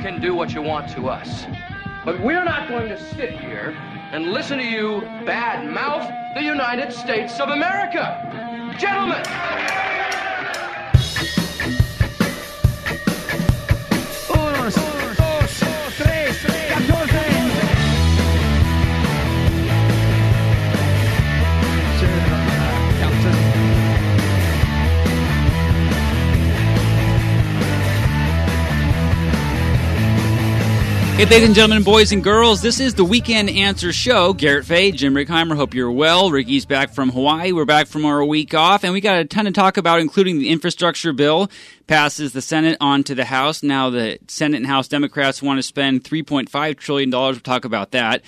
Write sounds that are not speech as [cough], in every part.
Can do what you want to us. But we're not going to sit here and listen to you bad mouth the United States of America. Gentlemen! Uno, Hey, ladies and gentlemen, boys and girls, this is the Weekend Answer Show. Garrett Fay, Jim Righeimer, hope you're well. Ricky's back from Hawaii. We're back from our week off, and we got a ton to talk about, including the infrastructure bill passes the Senate on to the House. Now the Senate and House Democrats want to spend $3.5 trillion. We'll talk about that.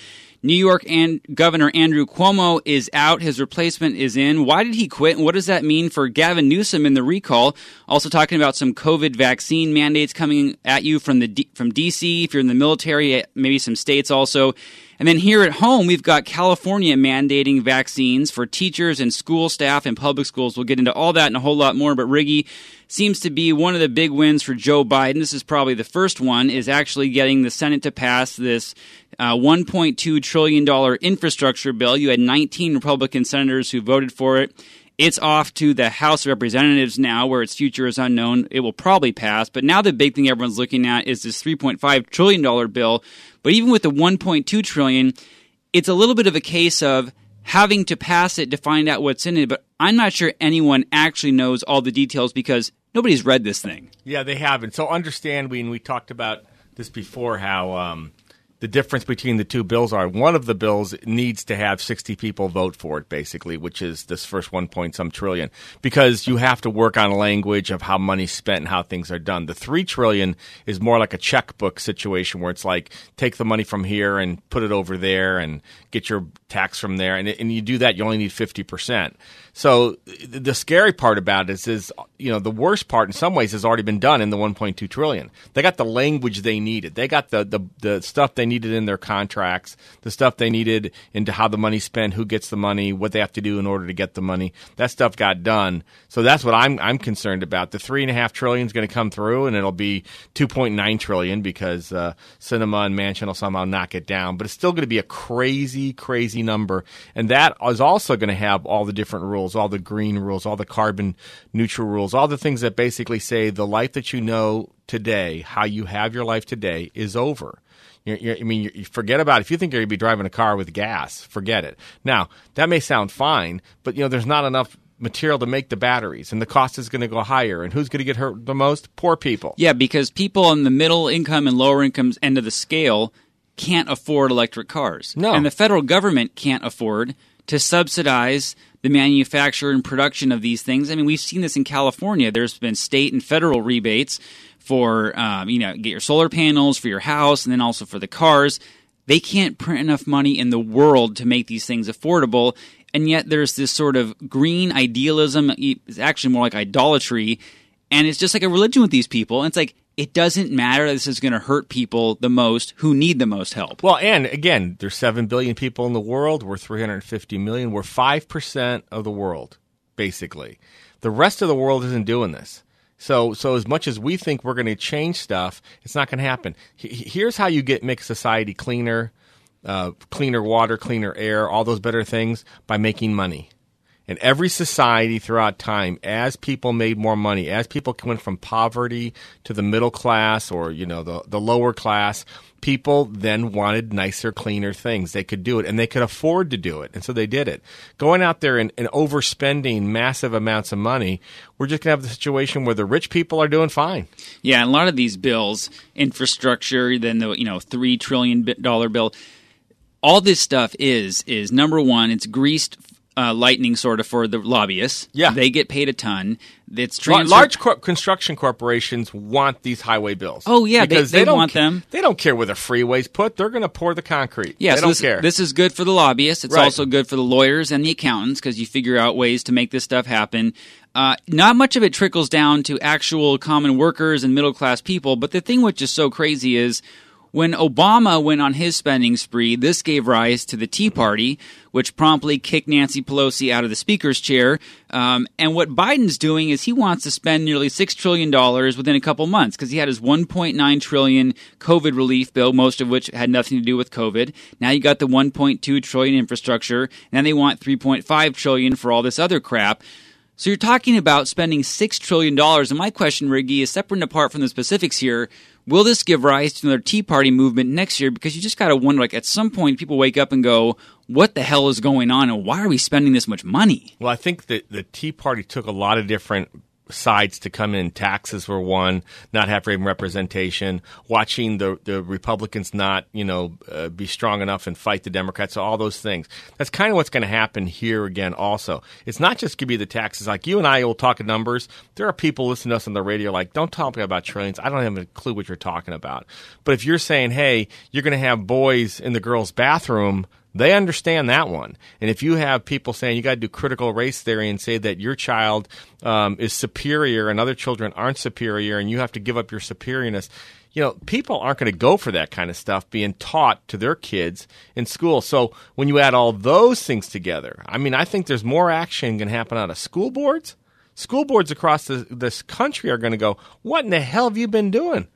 New York and Governor Andrew Cuomo is out. His replacement is in. Why did he quit? And what does that mean for Gavin Newsom in the recall? Also talking about some COVID vaccine mandates coming at you from the D- from DC. If you're in the military, eh, maybe some states also. And then here at home, we've got California mandating vaccines for teachers and school staff and public schools. We'll get into all that and a whole lot more. But Riggy seems to be one of the big wins for Joe Biden. This is probably the first one, is actually getting the Senate to pass this uh, $1.2 trillion infrastructure bill. You had 19 Republican senators who voted for it. It's off to the House of Representatives now, where its future is unknown. It will probably pass. But now the big thing everyone's looking at is this $3.5 trillion bill. But even with the 1.2 trillion, it's a little bit of a case of having to pass it to find out what's in it. But I'm not sure anyone actually knows all the details because nobody's read this thing. Yeah, they haven't. So understand, we and we talked about this before how um, the difference between the two bills are. One of the bills needs to have 60 people vote for it, basically, which is this first one point some trillion, because you have to work on language of how money's spent and how things are done. The three trillion is more like a checkbook situation where it's like take the money from here and put it over there and get your tax from there, and, and you do that, you only need 50 percent. So the scary part about it is, is, you know, the worst part in some ways has already been done in the 1.2 trillion. They got the language they needed. They got the, the, the stuff they needed in their contracts, the stuff they needed into how the money's spent, who gets the money, what they have to do in order to get the money. That stuff got done. So that's what I'm, I'm concerned about. The three and a half trillion is going to come through and it'll be 2.9 trillion because, uh, Sinema and Manchin will somehow knock it down, but it's still going to be a crazy, crazy number. And that is also going to have all the different rules, all the green rules, all the carbon neutral rules, all the things that basically say the life that you know today, how you have your life today, is over. You're, you're, I mean, you forget about it. If you think you're going to be driving a car with gas, forget it. Now, that may sound fine, but you know, there's not enough material to make the batteries, and the cost is going to go higher. And who's going to get hurt the most? Poor people. Yeah, because people on the middle income and lower incomes end of the scale can't afford electric cars. No. And the federal government can't afford to subsidize the manufacture and production of these things. I mean, we've seen this in California. There's been state and federal rebates for, um, you know, get your solar panels for your house and then also for the cars. They can't print enough money in the world to make these things affordable. And yet there's this sort of green idealism. It's actually more like idolatry. And it's just like a religion with these people. And it's like, it doesn't matter. This is going to hurt people the most who need the most help. Well, and again, there's 7 billion people in the world. We're 350 million. We're 5% of the world, basically. The rest of the world isn't doing this. So, so as much as we think we're going to change stuff, it's not going to happen. Here's how you get make society cleaner, uh, cleaner water, cleaner air, all those better things by making money. In every society throughout time, as people made more money, as people went from poverty to the middle class or, you know, the, the lower class, people then wanted nicer, cleaner things. They could do it and they could afford to do it. And so they did it. Going out there and, and overspending massive amounts of money, we're just going to have the situation where the rich people are doing fine. Yeah, a lot of these bills, infrastructure, then the, you know, $3 trillion bill, all this stuff is, is number one, it's greased uh, lightning sort of for the lobbyists. Yeah. they get paid a ton. It's transferred- Large cor- construction corporations want these highway bills. Oh, yeah, they- because they don't want ca- them. They don't care where the freeways put. They're going to pour the concrete. Yeah, they so don't this, care. this is good for the lobbyists. It's Right. also good for the lawyers and the accountants because you figure out ways to make this stuff happen. Uh, not much of it trickles down to actual common workers and middle class people. But the thing which is so crazy is when Obama went on his spending spree, this gave rise to the Tea Party, which promptly kicked Nancy Pelosi out of the speaker's chair. Um, and what Biden's doing is he wants to spend nearly six trillion dollars within a couple months because he had his 1.9 trillion COVID relief bill, most of which had nothing to do with COVID. Now you got the 1.2 trillion infrastructure, and then they want 3.5 trillion for all this other crap. So you're talking about spending six trillion dollars, and my question, Riggy, is separate and apart from the specifics here. Will this give rise to another Tea Party movement next year? Because you just got to wonder, like, at some point, people wake up and go, "What the hell is going on? And why are we spending this much money?" Well, I think that the Tea Party took a lot of different sides to come in. Taxes were one, not having representation, watching the the Republicans not, you know, uh, be strong enough and fight the Democrats. So all those things. That's kind of what's going to happen here again. Also, it's not just going to be the taxes. Like you and I will talk numbers. There are people listening to us on the radio like, don't talk about trillions. I don't have a clue what you're talking about. But if you're saying, hey, you're going to have boys in the girls' bathroom. They understand that one. And if you have people saying you got to do critical race theory and say that your child um, is superior and other children aren't superior and you have to give up your superiorness, you know, people aren't going to go for that kind of stuff being taught to their kids in school. So when you add all those things together, I mean, I think there's more action going to happen out of school boards. School boards across the, this country are going to go, what in the hell have you been doing?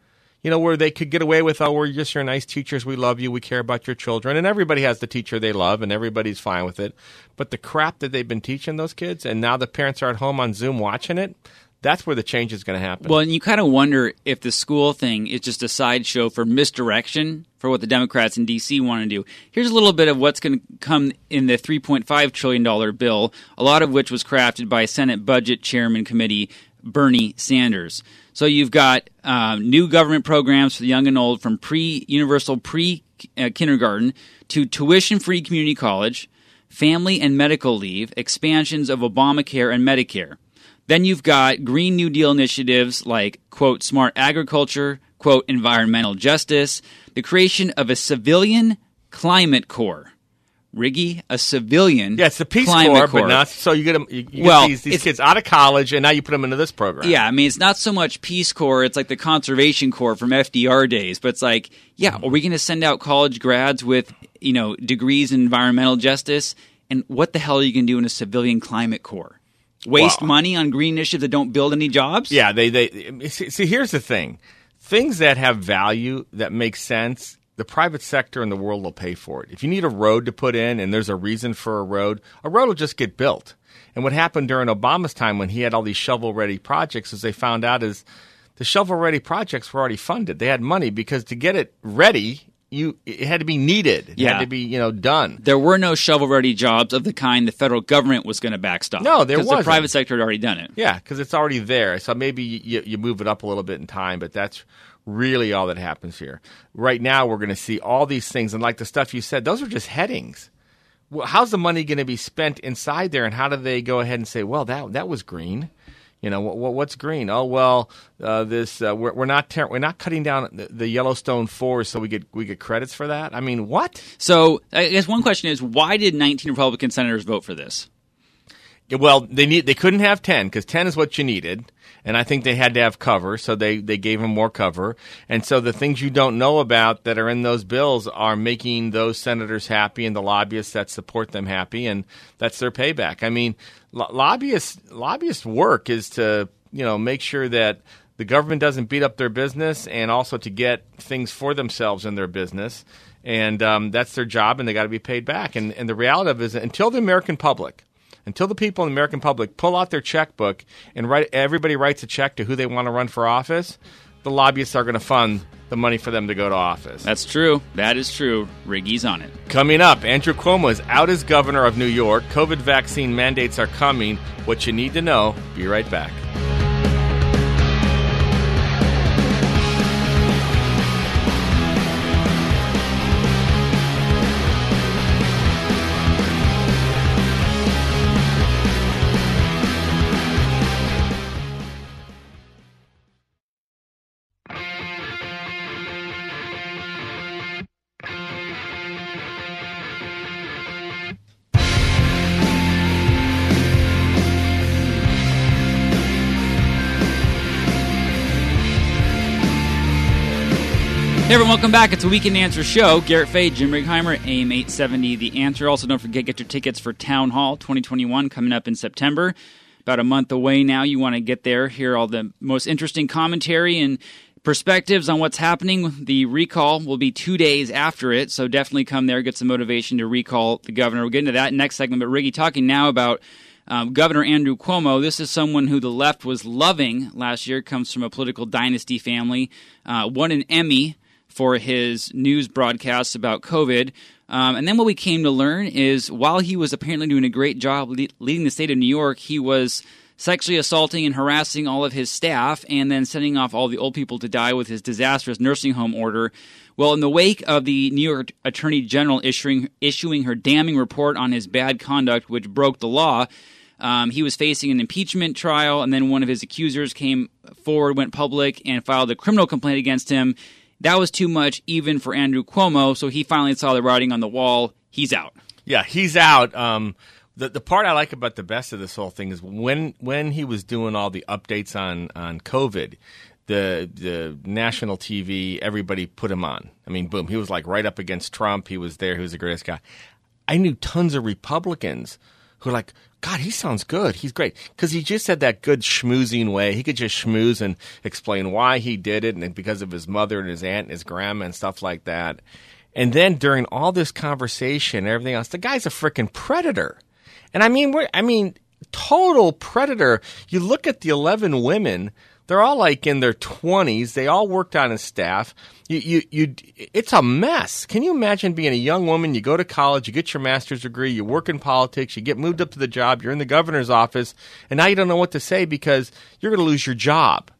You know, where they could get away with, oh, we're just your nice teachers. We love you. We care about your children. And everybody has the teacher they love and everybody's fine with it. But the crap that they've been teaching those kids and now the parents are at home on Zoom watching it, that's where the change is going to happen. Well, and you kind of wonder if the school thing is just a sideshow for misdirection for what the Democrats in D.C. want to do. Here's a little bit of what's going to come in the $3.5 trillion bill, a lot of which was crafted by Senate Budget Chairman Committee Bernie Sanders. So you've got um, new government programs for the young and old, from pre universal pre kindergarten to tuition free community college, family and medical leave, expansions of Obamacare and Medicare. Then you've got Green New Deal initiatives like, quote, smart agriculture, quote, environmental justice, the creation of a civilian climate corps. Riggy, a civilian. yeah, it's the Peace climate Corps, but not so you get them. You, you Well, get these, these kids out of college, and now you put them into this program. Yeah, I mean, it's not so much Peace Corps, it's like the Conservation Corps from FDR days. But it's like, yeah, mm-hmm. are we going to send out college grads with, you know, degrees in environmental justice? And what the hell are you going to do in a civilian climate corps? Waste Wow. money on green initiatives that don't build any jobs? Yeah, they they see, see. Here's the thing: things that have value that make sense, the private sector and the world will pay for it. If you need a road to put in, and there's a reason for a road, a road will just get built. And what happened during Obama's time when he had all these shovel-ready projects, is they found out is the shovel-ready projects were already funded. They had money because to get it ready, you it had to be needed. It Yeah. had to be you know done. There were no shovel ready jobs of the kind the federal government was going to backstop. No, there Because the private sector had already done it. Yeah, because it's already there. So maybe you, you move it up a little bit in time, but that's really all that happens here. Right now, we're going to see all these things, and like the stuff you said, those are just headings. Well, how's the money going to be spent inside there, and how do they go ahead and say, well, that that was green? You know, what, what's green? Oh well, uh, this uh, we're, we're not ter- we're not cutting down the, the Yellowstone forest, so we get we get credits for that. I mean, what? So I guess one question is why did 19 Republican senators vote for this? Well, they need they couldn't have ten because ten is what you needed, and I think they had to have cover, so they they gave them more cover. And so the things you don't know about that are in those bills are making those senators happy and the lobbyists that support them happy, and that's their payback. I mean, lo- lobbyists lobbyist work is to you know make sure that the government doesn't beat up their business, and also to get things for themselves in their business. And um, that's their job, and they got to be paid back. And, and the reality of it is, until the American public until the people in the American public pull out their checkbook and write, everybody writes a check to who they want to run for office, the lobbyists are going to fund the money for them to go to office. That's true. That is true. Riggy's on it. Coming up, Andrew Cuomo is out as governor of New York. COVID vaccine mandates are coming. What you need to know. Be right back. Welcome back. It's a Weekend Answer show. Garrett Fay, Jim Righeimer, AM 870 The Answer. Also, don't forget, get your tickets for Town Hall 2021 coming up in September. About a month away now. You want to get there, hear all the most interesting commentary and perspectives on what's happening. The recall will be two days after it, so definitely come there, get some motivation to recall the governor. We'll get into that next segment, but Riggy, talking now about um, Governor Andrew Cuomo, this is someone who the left was loving last year, comes from a political dynasty family, uh, won an Emmy for his news broadcasts about COVID. Um, and then what we came to learn is while he was apparently doing a great job le- leading the state of New York, he was sexually assaulting and harassing all of his staff and then sending off all the old people to die with his disastrous nursing home order. Well, in the wake of the New York Attorney General issuing, issuing her damning report on his bad conduct, which broke the law, um, he was facing an impeachment trial, and then one of his accusers came forward, went public, and filed a criminal complaint against him. That was too much even for Andrew Cuomo, so he finally saw the writing on the wall. He's out. Yeah, he's out. Um, the the part I like about the best of this whole thing is when when he was doing all the updates on on COVID, the the national TV, everybody put him on. I mean, boom, he was like right up against Trump. He was there. He was the greatest guy. I knew tons of Republicans who are like, God, he sounds good. He's great because he just had that good schmoozing way. He could just schmooze and explain why he did it, and because of his mother and his aunt and his grandma and stuff like that. And then during all this conversation and everything else, the guy's a freaking predator. And I mean, I mean, total predator. You look at the 11 women, they're all like in their 20s. They all worked on his staff. You, you, you, it's a mess. Can you imagine being a young woman? You go to college, you get your master's degree, you work in politics, you get moved up to the job, you're in the governor's office, and now you don't know what to say because you're going to lose your job.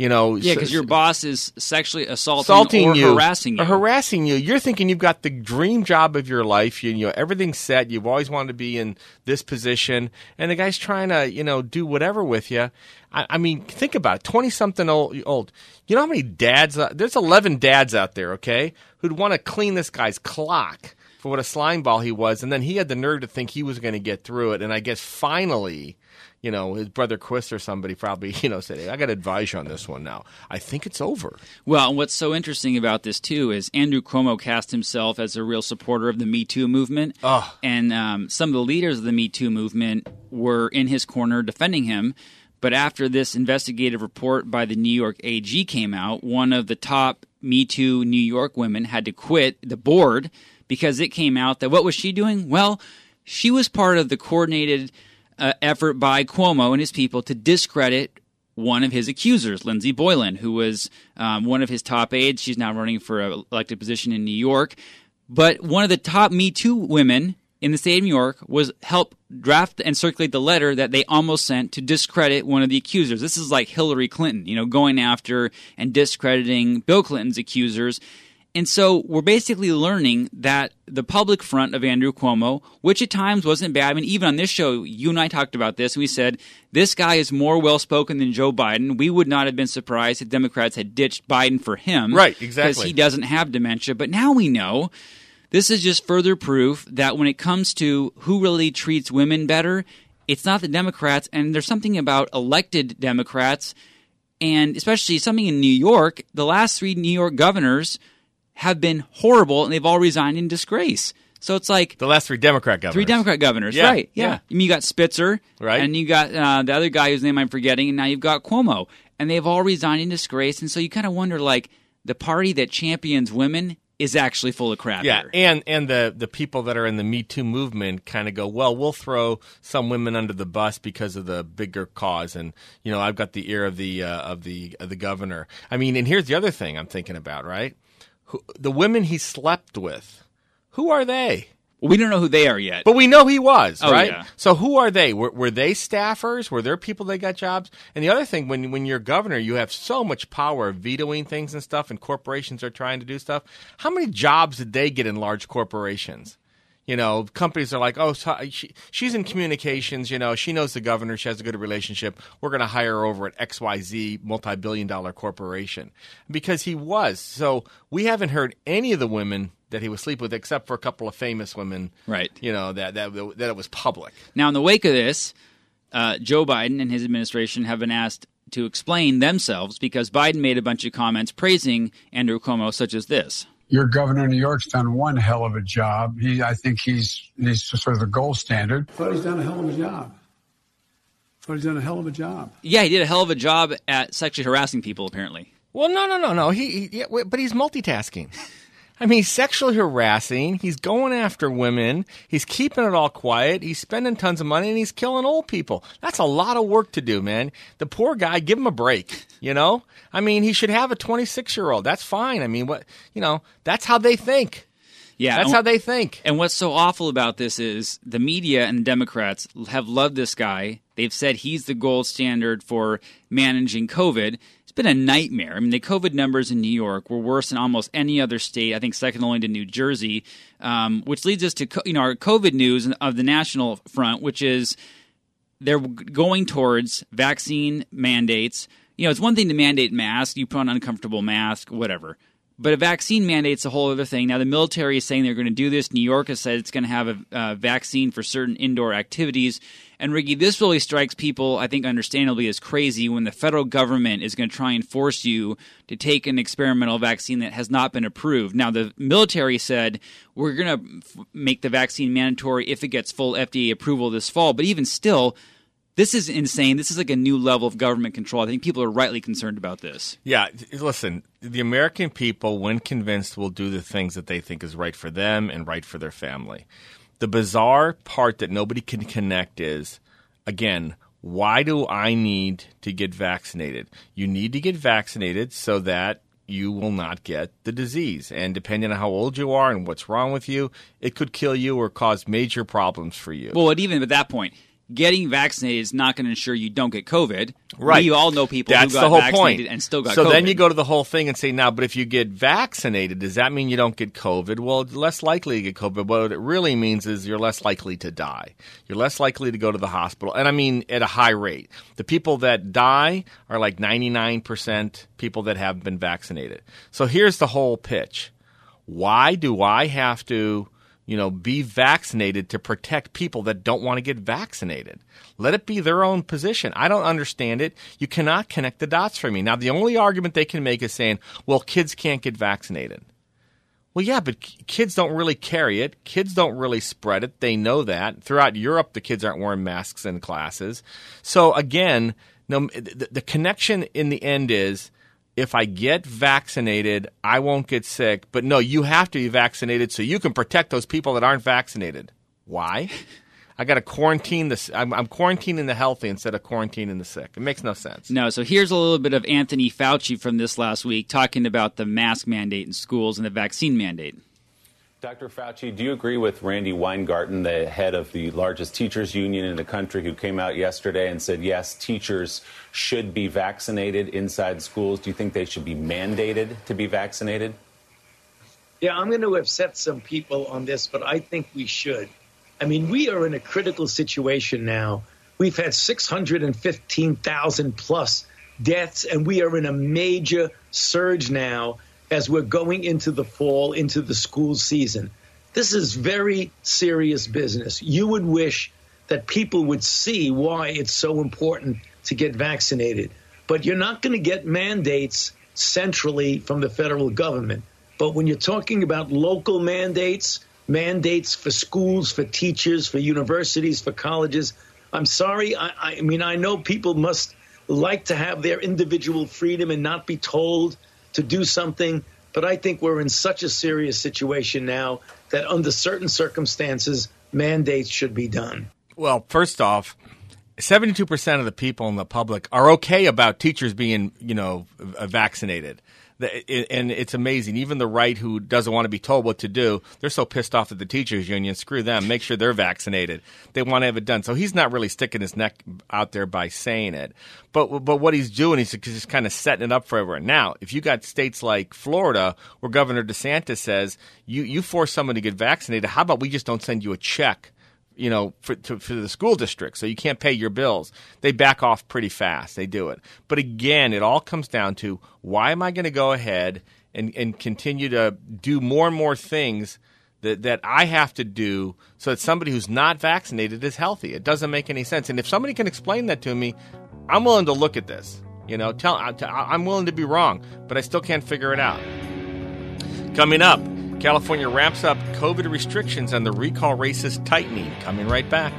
You know, Yeah, because your boss is sexually assaulting, assaulting or you, harassing you. or harassing you. You're thinking you've got the dream job of your life. You, you know everything's set. You've always wanted to be in this position, and the guy's trying to you know do whatever with you. I, I mean, think about twenty something old, old. You know how many dads? Uh, there's eleven dads out there, okay, who'd want to clean this guy's clock for what a slime ball he was, and then he had the nerve to think he was going to get through it. And I guess finally. You know, his brother Chris or somebody probably, [laughs] you know, said, hey, I got to advise you on this one now. I think it's over. Well, and what's so interesting about this too is Andrew Cuomo cast himself as a real supporter of the Me Too movement, Oh. and um, some of the leaders of the Me Too movement were in his corner defending him. But after this investigative report by the New York AG came out, one of the top Me Too New York women had to quit the board because it came out that what was she doing? Well, she was part of the coordinated uh, effort by Cuomo and his people to discredit one of his accusers, Lindsey Boylan, who was um, one of his top aides. She's now running for an elected position in New York. But one of the top Me Too women in the state of New York was help draft and circulate the letter that they almost sent to discredit one of the accusers. This is like Hillary Clinton, you know, going after and discrediting Bill Clinton's accusers. And so we're basically learning that the public front of Andrew Cuomo, which at times wasn't bad. I mean, even on this show, you and I talked about this, and we said this guy is more well spoken than Joe Biden. We would not have been surprised if Democrats had ditched Biden for him. Right, exactly. Because he doesn't have dementia. But now we know this is just further proof that when it comes to who really treats women better, it's not the Democrats. And there's something about elected Democrats, and especially something in New York. The last three New York governors have been horrible, and they've all resigned in disgrace. So it's like The last three Democrat governors. three Democrat governors, Yeah, right? Yeah. yeah. I mean, you got Spitzer, Right. and you got uh, the other guy whose name I'm forgetting, and now you've got Cuomo, and they've all resigned in disgrace. And so you kind of wonder, like, the party that champions women is actually full of crap. Yeah, here. and and the the people that are in the Me Too movement kind of go, well, we'll throw some women under the bus because of the bigger cause, and you know, I've got the ear of the uh, of the of the governor. I mean, and here's the other thing I'm thinking about, right? Who, the women he slept with, who are they? we don't know who they are yet. But we know he was, Oh, right? yeah. So who are they? Were, were they staffers? Were there people that got jobs? And the other thing, when when you're governor, you have so much power vetoing things and stuff, and corporations are trying to do stuff. How many jobs did they get in large corporations? You know, companies are like, oh, she, she's in communications. You know, she knows the governor. She has a good relationship. We're going to hire her over at XYZ multi-billion dollar corporation because he was. So we haven't heard any of the women that he was sleep with, except for a couple of famous women. Right. You know that that that it was public. Now, in the wake of this, uh, Joe Biden and his administration have been asked to explain themselves because Biden made a bunch of comments praising Andrew Cuomo, such as this. Your governor of New York's done one hell of a job. He, I think he's he's sort of the gold standard. I thought he's done a hell of a job. I thought he's done a hell of a job. Yeah, he did a hell of a job at sexually harassing people, apparently. Well, no, no, no, no. He, he yeah, but he's multitasking. I mean, he's sexually harassing. He's going after women. He's keeping it all quiet. He's spending tons of money and he's killing old people. That's a lot of work to do, man. The poor guy, give him a break, you know? I mean, he should have a 26 year old. That's fine. I mean, what, you know, that's how they think. Yeah, That's and- how they think. And what's so awful about this is the media and Democrats have loved this guy. They've said he's the gold standard for managing COVID. It's been a nightmare. I mean, the COVID numbers in New York were worse than almost any other state. I think second only to New Jersey, um, which leads us to you know our COVID news of the national front, which is they're going towards vaccine mandates. You know, it's one thing to mandate masks, you put on uncomfortable mask, whatever. But a vaccine mandate's a whole other thing. Now, the military is saying they're going to do this. New York has said it's going to have a uh, vaccine for certain indoor activities. And Ricky, this really strikes people, I think, understandably, as crazy when the federal government is going to try and force you to take an experimental vaccine that has not been approved. Now, the military said we're going to f- make the vaccine mandatory if it gets full FDA approval this fall. But even still, this is insane. This is like a new level of government control. I think people are rightly concerned about this. Yeah, listen, the American people, when convinced, will do the things that they think is right for them and right for their family. The bizarre part that nobody can connect is, again, why do I need to get vaccinated? You need to get vaccinated so that you will not get the disease. And depending on how old you are and what's wrong with you, it could kill you or cause major problems for you. Well, even at that point, getting vaccinated is not going to ensure you don't get COVID. Right. We all know people That's who got the whole vaccinated point. and still got so COVID. then you go to the whole thing and say, now, but if you get vaccinated, does that mean you don't get COVID? Well, less likely to get COVID. What it really means is you're less likely to die. You're less likely to go to the hospital. And I mean at a high rate. The people that die are like 99% people that have been vaccinated. So here's the whole pitch. Why do I have to you know, be vaccinated to protect people that don't want to get vaccinated. Let it be their own position. I don't understand it. You cannot connect the dots for me. Now, the only argument they can make is saying, well, kids can't get vaccinated. Well, yeah, but kids don't really carry it. Kids don't really spread it. They know that. Throughout Europe, the kids aren't wearing masks in classes. So again, no, the, the connection in the end is if I get vaccinated, I won't get sick. But no, you have to be vaccinated so you can protect those people that aren't vaccinated. Why? I got to quarantine this. I'm, I'm quarantining the healthy instead of quarantining the sick. It makes no sense. No, so here's a little bit of Anthony Fauci from this last week talking about the mask mandate in schools and the vaccine mandate. Dr. Fauci, do you agree with Randi Weingarten, the head of the largest teachers union in the country, who came out yesterday and said, yes, teachers should be vaccinated inside schools? Do you think they should be mandated to be vaccinated? Yeah, I'm going to upset some people on this, but I think we should. I mean, we are in a critical situation now. We've had 615,000 plus deaths, and we are in a major surge now as we're going into the fall, into the school season. This is very serious business. You would wish that people would see why it's so important to get vaccinated. But you're not going to get mandates centrally from the federal government. But when you're talking about local mandates, mandates for schools, for teachers, for universities, for colleges, I'm sorry. I, I mean, I know people must like to have their individual freedom and not be told to do something. But I think we're in such a serious situation now that under certain circumstances, mandates should be done. Well, first off, 72% of the people in the public are okay about teachers being, you know, vaccinated. And it's amazing. Even the right who doesn't want to be told what to do, they're so pissed off at the teachers union. Screw them. Make sure they're vaccinated. They want to have it done. So he's not really sticking his neck out there by saying it. But but what he's doing, he's just kind of setting it up for everyone. Now, if you got states like Florida, where Governor DeSantis says you you force someone to get vaccinated, how about we just don't send you a check? You know, for, to, for the school district, so you can't pay your bills. They back off pretty fast. They do it. But again, it all comes down to why am I going to go ahead and, and continue to do more and more things that, that I have to do so that somebody who's not vaccinated is healthy? It doesn't make any sense. And if somebody can explain that to me, I'm willing to look at this. You know, tell I'm willing to be wrong, but I still can't figure it out. Coming up, California ramps up COVID restrictions and the recall race is tightening. Coming right back.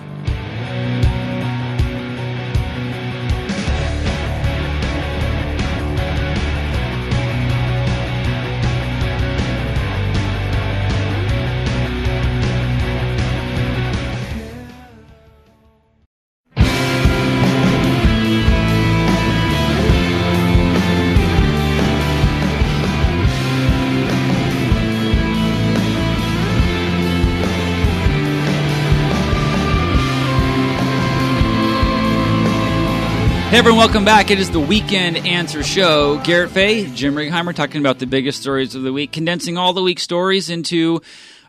Everyone, welcome back. It is the Weekend Answer Show. Garrett Fay, Jim Righeimer talking about the biggest stories of the week, condensing all the week's stories into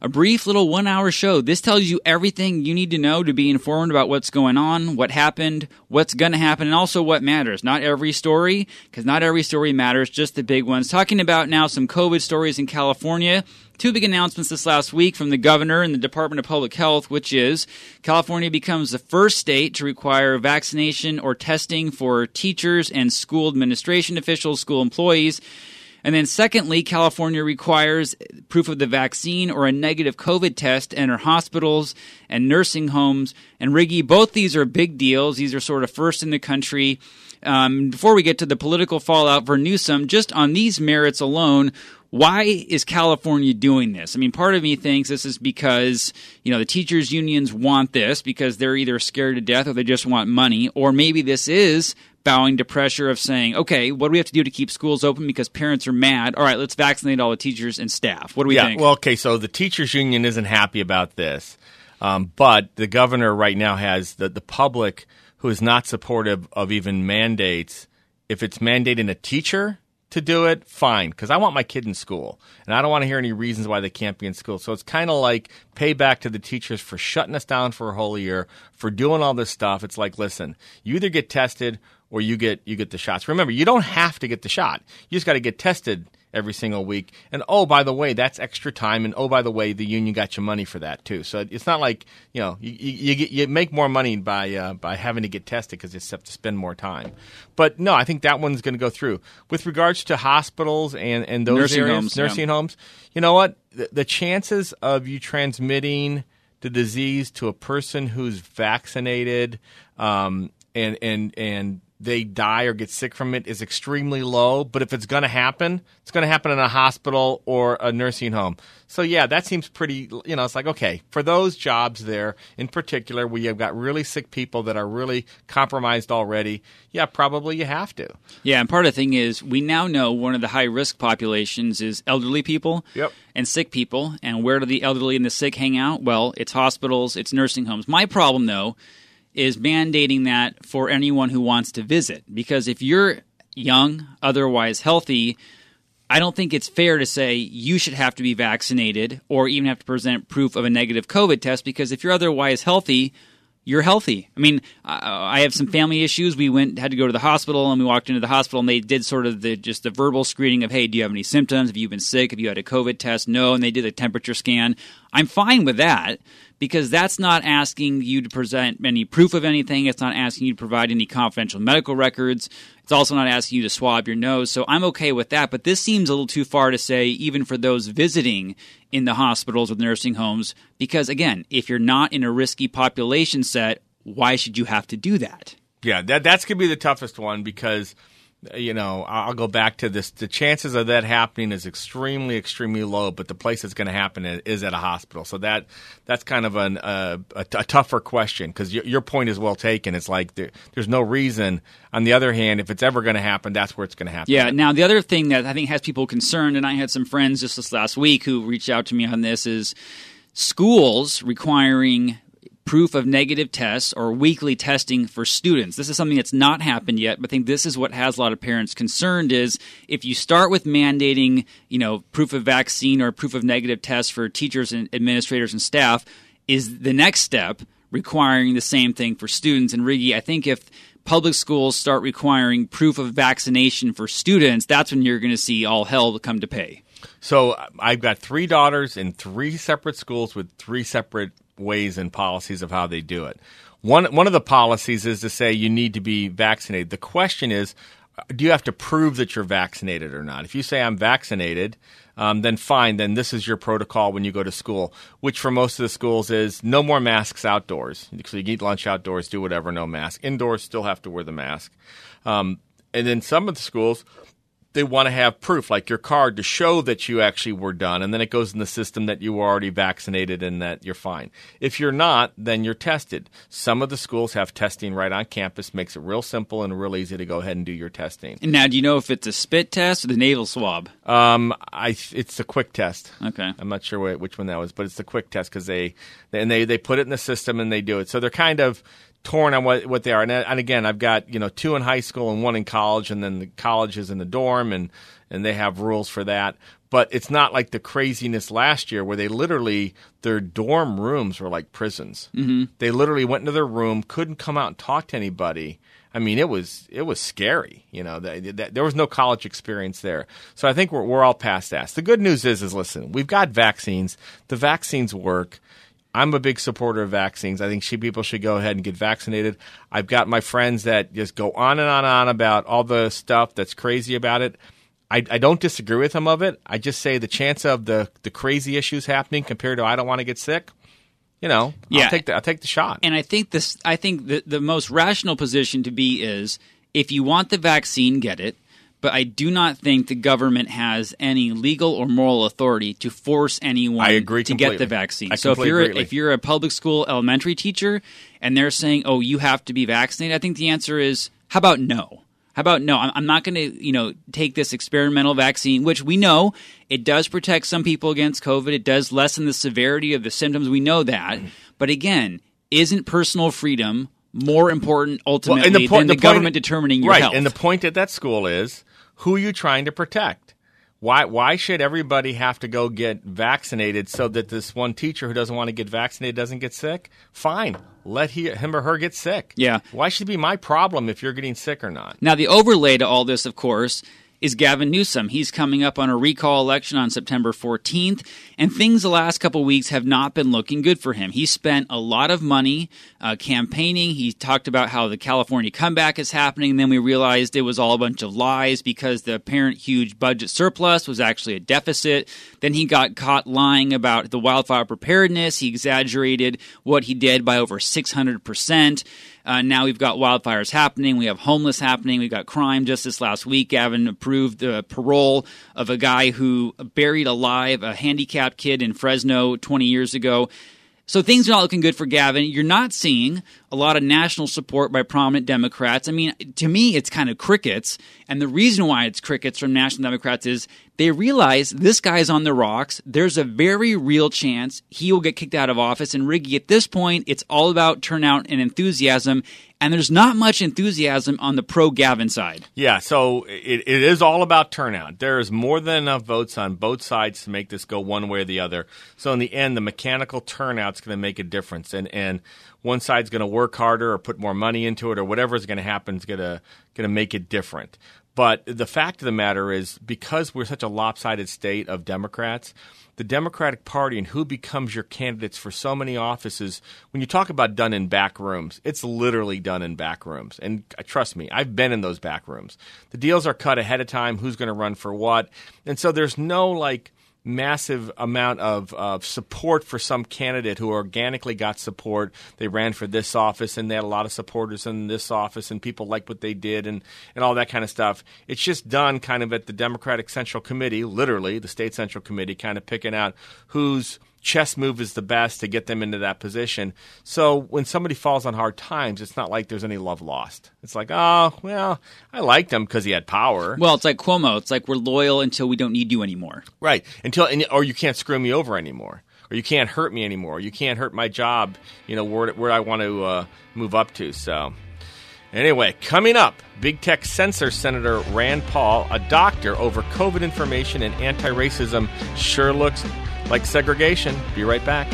a brief little one hour show. This tells you everything you need to know to be informed about what's going on, what happened, what's going to happen, and also what matters. Not every story, because not every story matters, just the big ones. Talking about now some COVID stories in California. Two big announcements this last week from the governor and the Department of Public Health, which is California becomes the first state to require vaccination or testing for teachers and school administration officials, school employees. And then, secondly, California requires proof of the vaccine or a negative COVID test to enter hospitals and nursing homes. And Riggy, both these are big deals. These are sort of first in the country. Um, before we get to the political fallout for Newsom, just on these merits alone, why is California doing this? I mean, part of me thinks this is because, you know, the teachers unions want this because they're either scared to death or they just want money, or maybe this is bowing to pressure of saying, okay, what do we have to do to keep schools open because parents are mad? All right, let's vaccinate all the teachers and staff. What do we yeah, think? well, okay, so the teachers union isn't happy about this, um, but the governor right now has the the public who is not supportive of even mandates. If it's mandating a teacher to do it, fine, because I want my kid in school, and I don't want to hear any reasons why they can't be in school. So it's kind of like payback to the teachers for shutting us down for a whole year, for doing all this stuff. It's like, listen, you either get tested or you get you get the shots. Remember, you don't have to get the shot. You just got to get tested every single week. And oh, by the way, that's extra time. And oh, by the way, the union got your money for that too. So it's not like you know you you, you, you make more money by uh, by having to get tested because you have to spend more time. But no, I think that one's going to go through. With regards to hospitals and and those Nursing areas, homes, yeah. nursing homes, you know what? The, the chances of you transmitting the disease to a person who's vaccinated um, and and and they die or get sick from it is extremely low. But if it's going to happen, it's going to happen in a hospital or a nursing home. So yeah, that seems pretty. You know, it's like okay for those jobs there in particular, where you've got really sick people that are really compromised already. Yeah, probably you have to. Yeah, and part of the thing is we now know one of the high risk populations is elderly people Yep. and sick people. And where do the elderly and the sick hang out? Well, it's hospitals, it's nursing homes. My problem, though, is mandating that for anyone who wants to visit. Because if you're young, otherwise healthy, I don't think it's fair to say you should have to be vaccinated or even have to present proof of a negative COVID test because if you're otherwise healthy, you're healthy. I mean, I have some family issues. We went had to go to the hospital, and we walked into the hospital, and they did sort of the just the verbal screening of, hey, do you have any symptoms? Have you been sick? Have you had a COVID test? No, and they did a temperature scan. I'm fine with that because that's not asking you to present any proof of anything. It's not asking you to provide any confidential medical records. It's also not asking you to swab your nose. So I'm okay with that. But this seems a little too far to say, even for those visiting in the hospitals or the nursing homes, because again, if you're not in a risky population set, why should you have to do that? Yeah, that that's gonna be the toughest one because you know I'll go back to this. The chances of that happening is extremely, extremely low. But the place it's going to happen is, at a hospital. So that that's kind of an, uh, a, a tougher question because your, your point is well taken. It's like there, there's no reason. On the other hand, if it's ever going to happen, that's where it's going to happen. Yeah. Now, the other thing that I think has people concerned, and I had some friends just this last week who reached out to me on this, is schools requiring proof of negative tests or weekly testing for students. This is something that's not happened yet, but I think this is what has a lot of parents concerned is if you start with mandating, you know, proof of vaccine or proof of negative tests for teachers and administrators and staff, is the next step requiring the same thing for students. And Riggy, I think if public schools start requiring proof of vaccination for students, that's when you're going to see all hell come to pay. So I've got three daughters in three separate schools with three separate ways and policies of how they do it. One one of the policies is to say you need to be vaccinated. The question is, do you have to prove that you're vaccinated or not? If you say I'm vaccinated, um, then fine. Then this is your protocol when you go to school, which for most of the schools is no more masks outdoors. So you eat lunch outdoors, do whatever, no mask. Indoors, still have to wear the mask. Um, and then some of the schools they want to have proof, like your card, to show that you actually were done, and then it goes in the system that you were already vaccinated and that you're fine. If you're not, then you're tested. Some of the schools have testing right on campus, makes it real simple and real easy to go ahead and do your testing. And now, do you know if it's a spit test or the nasal swab? Um, I it's the quick test. Okay, I'm not sure which one that was, but it's the quick test because they and they they put it in the system and they do it. So they're kind of torn on what what they are. And, and again, I've got you know two in high school and one in college, and then the college is in the dorm, and and they have rules for that. But it's not like the craziness last year where they literally their dorm rooms were like prisons. Mm-hmm. They literally went into their room, couldn't come out and talk to anybody. I mean, it was it was scary. You know, that, that, there was no college experience there. So I think we're we're all past that. The good news is, is listen, we've got vaccines. The vaccines work. I'm a big supporter of vaccines. I think she, people should go ahead and get vaccinated. I've got my friends that just go on and on and on about all the stuff that's crazy about it. I, I don't disagree with them of it. I just say the chance of the, the crazy issues happening compared to I don't want to get sick, you know, Yeah. I'll take the I'll take the shot. And I think this. I think the the most rational position to be is if you want the vaccine, get it. But I do not think the government has any legal or moral authority to force anyone I agree to get the vaccine. I so if you're agree. if you're a public school elementary teacher and they're saying, "Oh, you have to be vaccinated," I think the answer is, "How about no?" How about no? I'm not going to, you know, take this experimental vaccine, which we know it does protect some people against COVID. It does lessen the severity of the symptoms. We know that. But again, isn't personal freedom more important ultimately and the point- than the, the government determining your right, health? and the point at that school is who are you trying to protect? Why why should everybody have to go get vaccinated so that this one teacher who doesn't want to get vaccinated doesn't get sick? Fine, let he, him or her get sick. Yeah. Why should it be my problem if you're getting sick or not? Now, the overlay to all this, of course, is Gavin Newsom. He's coming up on a recall election on September 14th, and things the last couple weeks have not been looking good for him. He spent a lot of money uh, campaigning. He talked about how the California comeback is happening, and then we realized it was all a bunch of lies because the apparent huge budget surplus was actually a deficit. Then he got caught lying about the wildfire preparedness. He exaggerated what he did by over 600%. Uh, now we've got wildfires happening. We have homeless happening. We've got crime. Just this last week, Gavin approved the parole of a guy who buried alive a handicapped kid in Fresno 20 years ago. So things are not looking good for Gavin. You're not seeing a lot of national support by prominent Democrats. I mean, to me, it's kind of crickets. And the reason why it's crickets from national Democrats is they realize this guy's on the rocks. There's a very real chance he will get kicked out of office. And Riggy, at this point, it's all about turnout and enthusiasm. And there's not much enthusiasm on the pro Gavin side. Yeah, so it, it is all about turnout. There is more than enough votes on both sides to make this go one way or the other. So in the end, the mechanical turnout's going to make a difference, and and one side's going to work harder or put more money into it or whatever is going to happen is going to make it different. But the fact of the matter is, because we're such a lopsided state of Democrats, the Democratic Party and who becomes your candidates for so many offices, when you talk about done in back rooms, it's literally done in back rooms. And uh, trust me, I've been in those back rooms. The deals are cut ahead of time, who's going to run for what. And so there's no like massive amount of, support for some candidate who organically got support. They ran for this office and they had a lot of supporters in this office and people liked what they did and, and all that kind of stuff. It's just done kind of at the Democratic Central Committee, literally, the State Central Committee, kind of picking out whose chess move is the best to get them into that position. So when somebody falls on hard times, it's not like there's any love lost. It's like, oh, well, I liked him because he had power. Well, it's like Cuomo. It's like we're loyal until we don't need you anymore. Right. Until or you can't screw me over anymore. Or you can't hurt me anymore. You can't hurt my job, you know, where, where I want to uh, move up to. So, anyway, coming up, big tech censor Senator Rand Paul, a doctor over COVID information and anti racism sure looks like segregation. Be right back.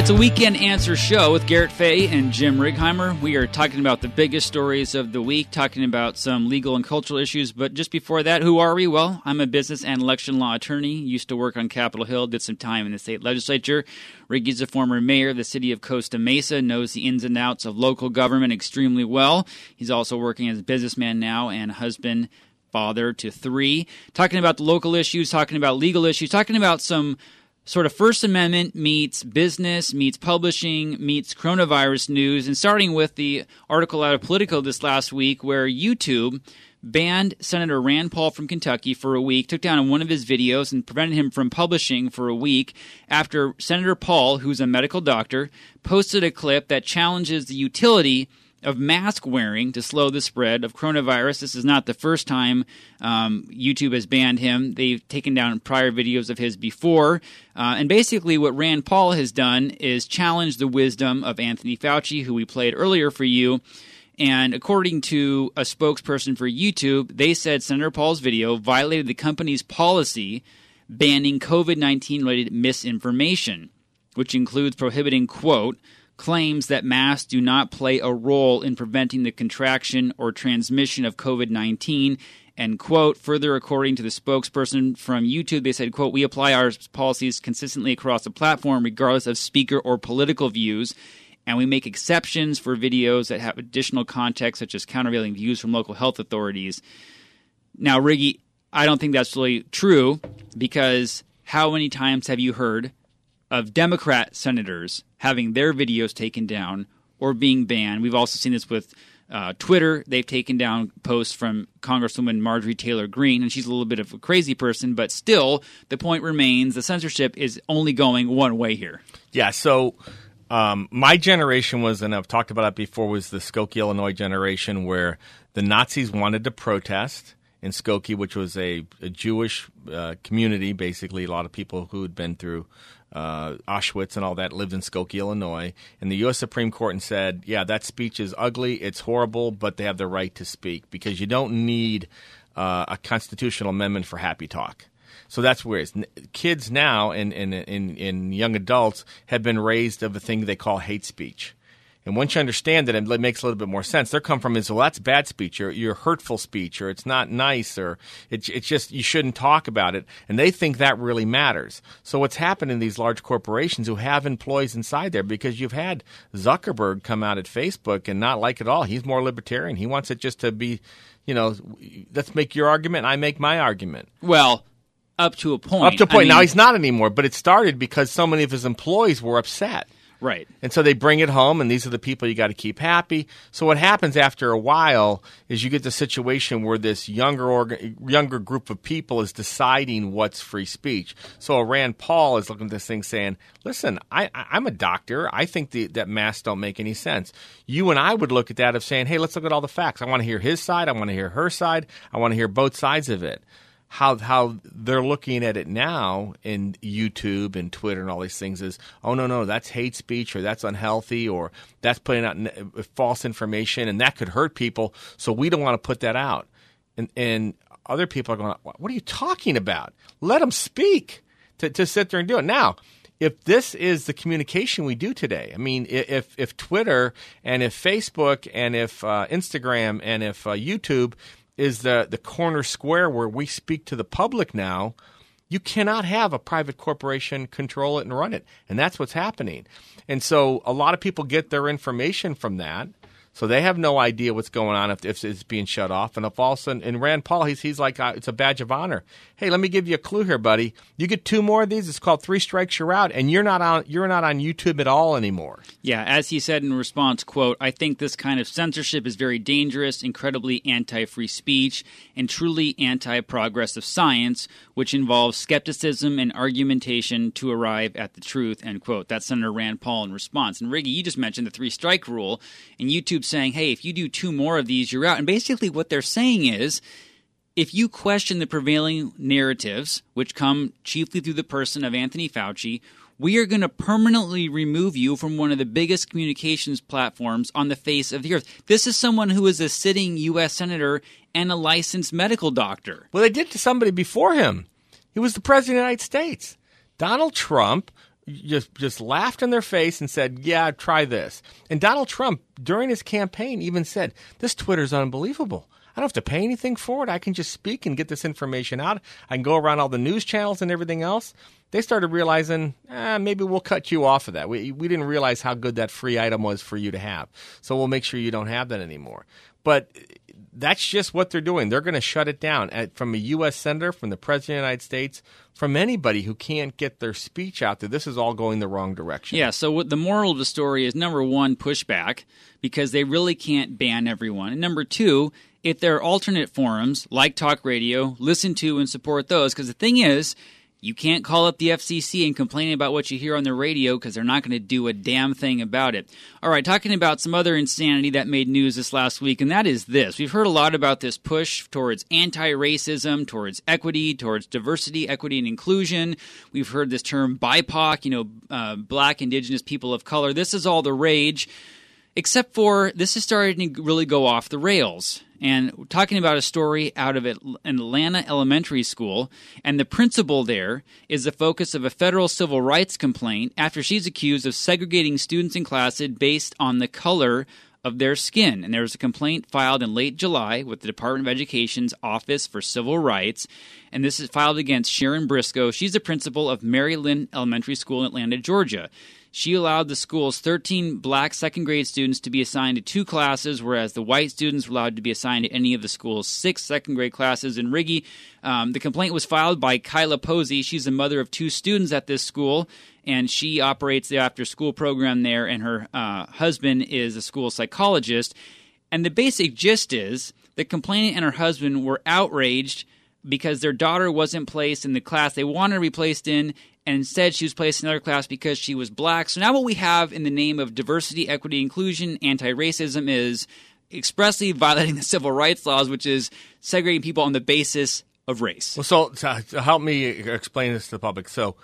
Right, it's a weekend answer show with Garrett Fay and Jim Righeimer. We are talking about the biggest stories of the week, talking about some legal and cultural issues. But just before that, who are we? Well, I'm a business and election law attorney. Used to work on Capitol Hill, did some time in the state legislature. Riggy's a former mayor of the city of Costa Mesa, knows the ins and outs of local government extremely well. He's also working as a businessman now and husband father to three, talking about the local issues, talking about legal issues, talking about some sort of First Amendment meets business, meets publishing, meets coronavirus news, and starting with the article out of Politico this last week where YouTube banned Senator Rand Paul from Kentucky for a week, took down one of his videos, and prevented him from publishing for a week after Senator Paul, who's a medical doctor, posted a clip that challenges the utility of mask wearing to slow the spread of coronavirus. This is not the first time um, YouTube has banned him. They've taken down prior videos of his before. Uh, and basically, what Rand Paul has done is challenge the wisdom of Anthony Fauci, who we played earlier for you. And according to a spokesperson for YouTube, they said Senator Paul's video violated the company's policy banning COVID 19 related misinformation, which includes prohibiting, quote, claims that masks do not play a role in preventing the contraction or transmission of COVID 19. And quote, further, according to the spokesperson from YouTube, they said, quote, we apply our policies consistently across the platform, regardless of speaker or political views. And we make exceptions for videos that have additional context, such as countervailing views from local health authorities. Now, Riggy, I don't think that's really true because how many times have you heard of Democrat senators having their videos taken down or being banned. We've also seen this with uh, Twitter. They've taken down posts from Congresswoman Marjorie Taylor Greene, and she's a little bit of a crazy person, but still, the point remains the censorship is only going one way here. Yeah, so. Um, my generation was, and I've talked about it before, was the Skokie, Illinois generation where the Nazis wanted to protest in Skokie, which was a, a Jewish uh, community, basically, a lot of people who had been through uh, Auschwitz and all that lived in Skokie, Illinois, and the U.S. Supreme Court and said, "Yeah, that speech is ugly, it's horrible, but they have the right to speak because you don't need uh, a constitutional amendment for happy talk." So that's where it's kids now and, and, and, and young adults have been raised of a thing they call hate speech. And once you understand it, it makes a little bit more sense. They come from is well, that's bad speech, or you're hurtful speech, or it's not nice, or it's it's just you shouldn't talk about it. And they think that really matters. So what's happened in these large corporations who have employees inside there, because you've had Zuckerberg come out at Facebook and not like it all. He's more libertarian. He wants it just to be, you know, let's make your argument, I make my argument. Well, up to a point. Up to a point. I mean, now he's not anymore, but it started because so many of his employees were upset. Right. And so they bring it home, and these are the people you got to keep happy. So what happens after a while is you get the situation where this younger younger group of people is deciding what's free speech. So Rand Paul is looking at this thing saying, "Listen, I, am a doctor. I think the, that masks don't make any sense." You and I would look at that of saying, "Hey, let's look at all the facts. I want to hear his side. I want to hear her side. I want to hear both sides of it." How how they're looking at it now in YouTube and Twitter and all these things is oh no no that's hate speech or that's unhealthy or that's putting out uh, false information and that could hurt people. So we don't want to put that out. And and other people are going what are you talking about? Let them speak to to sit there and do it. Now if this is the communication we do today, I mean, if if Twitter and if Facebook and if uh, Instagram and if uh, YouTube is the the corner square where we speak to the public now. You cannot have a private corporation control it and run it, and that's what's happening. And so a lot of people get their information from that. So they have no idea what's going on if, if it's being shut off. And if all of a sudden, and Rand Paul, he's, he's like, uh, it's a badge of honor. Hey, let me give you a clue here, buddy. You get two more of these. It's called three strikes, you're out, and you're not on you're not on YouTube at all anymore. Yeah, as he said in response, quote, I think this kind of censorship is very dangerous, incredibly anti-free speech, and truly anti-progress of science, which involves skepticism and argumentation to arrive at the truth, end quote. That's Senator Rand Paul in response. And Riggy, you just mentioned the three strike rule, and YouTube Saying, hey, if you do two more of these, you're out. And basically, what they're saying is, if you question the prevailing narratives, which come chiefly through the person of Anthony Fauci, we are going to permanently remove you from one of the biggest communications platforms on the face of the earth. This is someone who is a sitting U.S. Senator and a licensed medical doctor. Well, they did to somebody before him. He was the President of the United States. Donald Trump just just laughed in their face and said, "Yeah, try this." And Donald Trump during his campaign even said, "This Twitter's unbelievable. I don't have to pay anything for it. I can just speak and get this information out. I can go around all the news channels and everything else." They started realizing, eh, maybe we'll cut you off of that. We we didn't realize how good that free item was for you to have, so we'll make sure you don't have that anymore. But that's just what they're doing. They're going to shut it down At, from a U.S. senator, from the president of the United States, from anybody who can't get their speech out there. This is all going the wrong direction. Yeah. So what the moral of the story is: number one, pushback because they really can't ban everyone, and number two, if there are alternate forums like talk radio, listen to and support those. Because the thing is you can't call up the FCC and complain about what you hear on the radio because they're not going to do a damn thing about it. All right, talking about some other insanity that made news this last week, and that is this. We've heard a lot about this push towards anti racism, towards equity, towards diversity, equity, and inclusion. We've heard this term BIPOC, you know, uh, black, indigenous, people of color. This is all the rage, except for this is starting to really go off the rails and talking about a story out of an Atlanta elementary school. And the principal there is the focus of a federal civil rights complaint after she's accused of segregating students in classes based on the color of their skin. And there was a complaint filed in late July with the Department of Education's Office for Civil Rights. And this is filed against Sharyn Briscoe. She's the principal of Mary Lin Elementary School in Atlanta, Georgia. She allowed the school's 13 black second grade students to be assigned to two classes, whereas the white students were allowed to be assigned to any of the school's six second grade classes. In Riggy, um, the complaint was filed by Kila Posey. She's the mother of two students at this school, and she operates the after school program there, and her uh, husband is a school psychologist. And the basic gist is the complainant and her husband were outraged because their daughter wasn't placed in the class they wanted to be placed in, and instead she was placed in another class because she was black. So now what we have in the name of diversity, equity, inclusion, anti-racism is expressly violating the civil rights laws, which is segregating people on the basis of race. Well, so to help me explain this to the public, so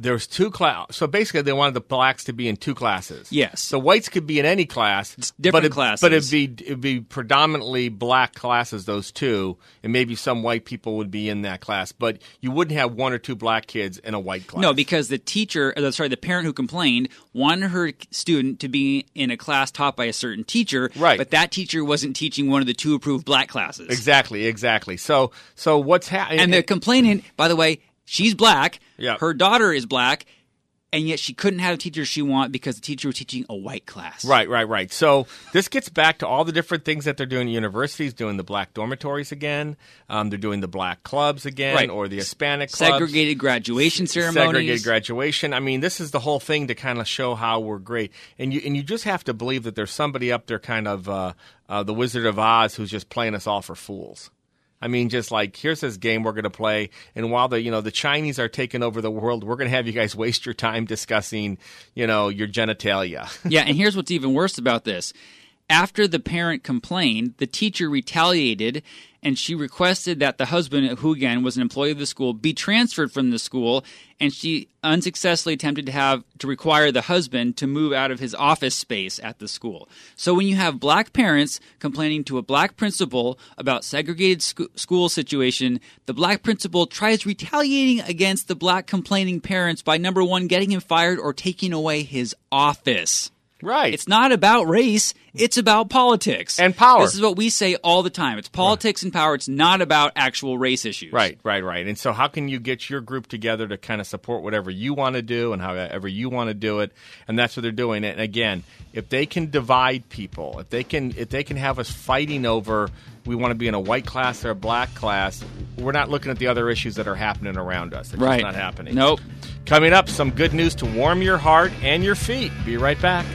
there's two class. So basically, they wanted the blacks to be in two classes. Yes. So whites could be in any class, it's different but it, classes. But it'd be it'd be predominantly black classes. Those two, and maybe some white people would be in that class, but you wouldn't have one or two black kids in a white class. No, because the teacher, uh, sorry, the parent who complained wanted her student to be in a class taught by a certain teacher. Right. But that teacher wasn't teaching one of the two approved black classes. Exactly. Exactly. So so what's happening? And the complainant, by the way, she's black. Yeah. Her daughter is black and yet she couldn't have a teacher she wanted because the teacher was teaching a white class. Right, right, right. So this gets back to all the different things that they're doing at universities, doing the black dormitories again. Um, they're doing the black clubs again, right. or the Hispanic clubs. Segregated graduation ceremonies. Segregated graduation. I mean, this is the whole thing to kind of show how we're great. And you and you just have to believe that there's somebody up there, kind of uh, uh, the Wizard of Oz, who's just playing us all for fools. I mean, just like here's this game we're going to play, and while the you know the Chinese are taking over the world, we're going to have you guys [laughs] waste your time discussing you know your genitalia. [laughs] yeah, and here's what's even worse about this: after the parent complained, the teacher retaliated and she requested that the husband, who again was an employee of the school, be transferred from the school. And she unsuccessfully attempted to have to require the husband to move out of his office space at the school. So when you have black parents complaining to a black principal about segregated sc- school situation, the black principal tries retaliating against the black complaining parents by number one, getting him fired or taking away his office. Right. It's not about race. It's about politics and power. This is what we say all the time. It's politics right. and power. It's not about actual race issues. Right, right, right. And so, how can you get your group together to kind of support whatever you want to do and however you want to do it? And that's what they're doing. And again, if they can divide people, if they can, if they can have us fighting over, we want to be in a white class or a black class. We're not looking at the other issues that are happening around us. It's right. not happening. Nope. Coming up, some good news to warm your heart and your feet. Be right back.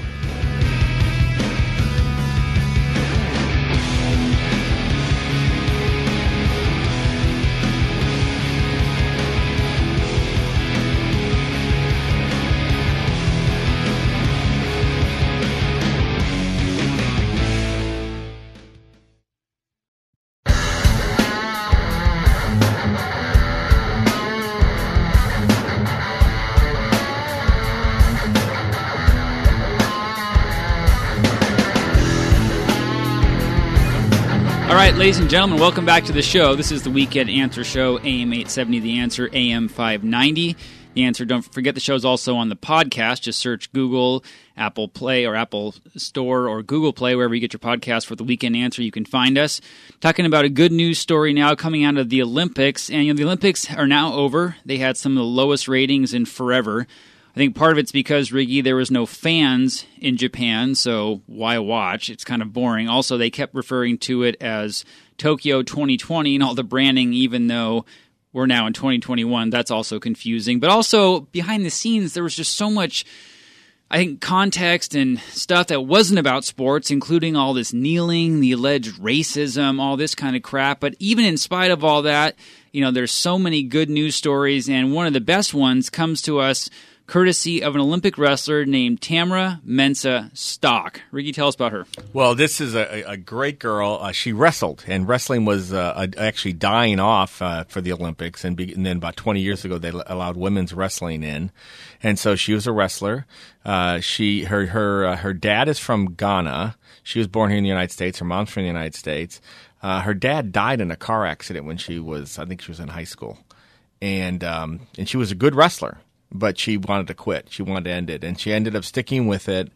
Ladies and gentlemen, welcome back to the show. This is the Weekend Answer Show, AM 870, The Answer, AM 590. The answer. Don't forget the show is also on the podcast. Just search Google, Apple Play, or Apple Store, or Google Play, wherever you get your podcast for the weekend answer. You can find us. Talking about a good news story now coming out of the Olympics. And you know, the Olympics are now over. They had some of the lowest ratings in forever. I think part of it's because Riggy there was no fans in Japan, so why watch? It's kind of boring. Also, they kept referring to it as Tokyo 2020 and all the branding, even though we're now in 2021. That's also confusing. But also behind the scenes, there was just so much. I think context and stuff that wasn't about sports, including all this kneeling, the alleged racism, all this kind of crap. But even in spite of all that, you know, there's so many good news stories, and one of the best ones comes to us courtesy of an Olympic wrestler named Tamyra Mensah Stock. Ricky, tell us about her. Well, this is a, a great girl. Uh, she wrestled, and wrestling was uh, actually dying off uh, for the Olympics. And, be, and, then about 20 years ago, they allowed women's wrestling in, and so she was a wrestler. Uh, she her her uh, her dad is from Ghana. She was born here in the United States. Her mom's from the United States. Uh, her dad died in a car accident when she was, I think, she was in high school, and um, and she was a good wrestler but she wanted to quit. She wanted to end it, and she ended up sticking with it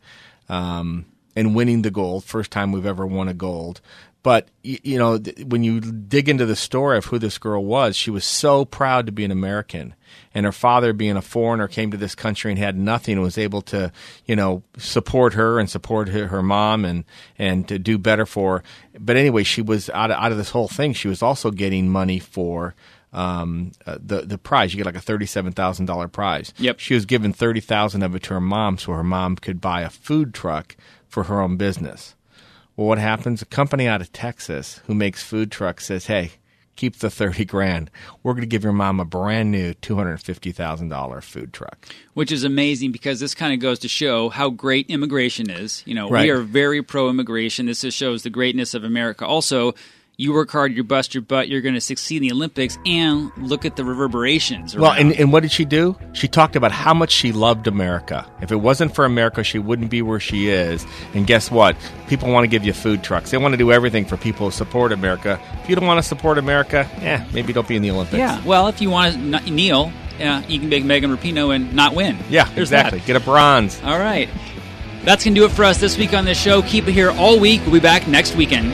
um, and winning the gold. First time we've ever won a gold. But you know, when you dig into the story of who this girl was, she was so proud to be an American, and her father, being a foreigner, came to this country and had nothing, and was able to, you know, support her and support her, mom and and to do better for. her. But anyway, she was out of, out of this whole thing. She was also getting money for um, uh, the the prize. You get like a thirty seven thousand dollar prize. Yep. She was given thirty thousand of it to her mom, so her mom could buy a food truck for her own business. Well, what happens? A company out of Texas who makes food trucks says, "Hey, keep the thirty grand. We're going to give your mom a brand new two hundred fifty thousand dollar food truck." Which is amazing because this kind of goes to show how great immigration is. You know, Right. we are very pro immigration. This just shows the greatness of America. Also, you work hard, you bust your butt, you're going to succeed in the Olympics, and look at the reverberations. Well, and, and what did she do? She talked about how much she loved America. If it wasn't for America, she wouldn't be where she is. And guess what? People want to give you food trucks. They want to do everything for people who support America. If you don't want to support America, yeah, maybe don't be in the Olympics. yeah. Well, if you want to kneel, uh, you can make Megan Rapinoe and not win. Yeah, There's exactly. that. Get a bronze. All right. That's going to do it for us this week on this show. Keep it here all week. We'll be back next weekend.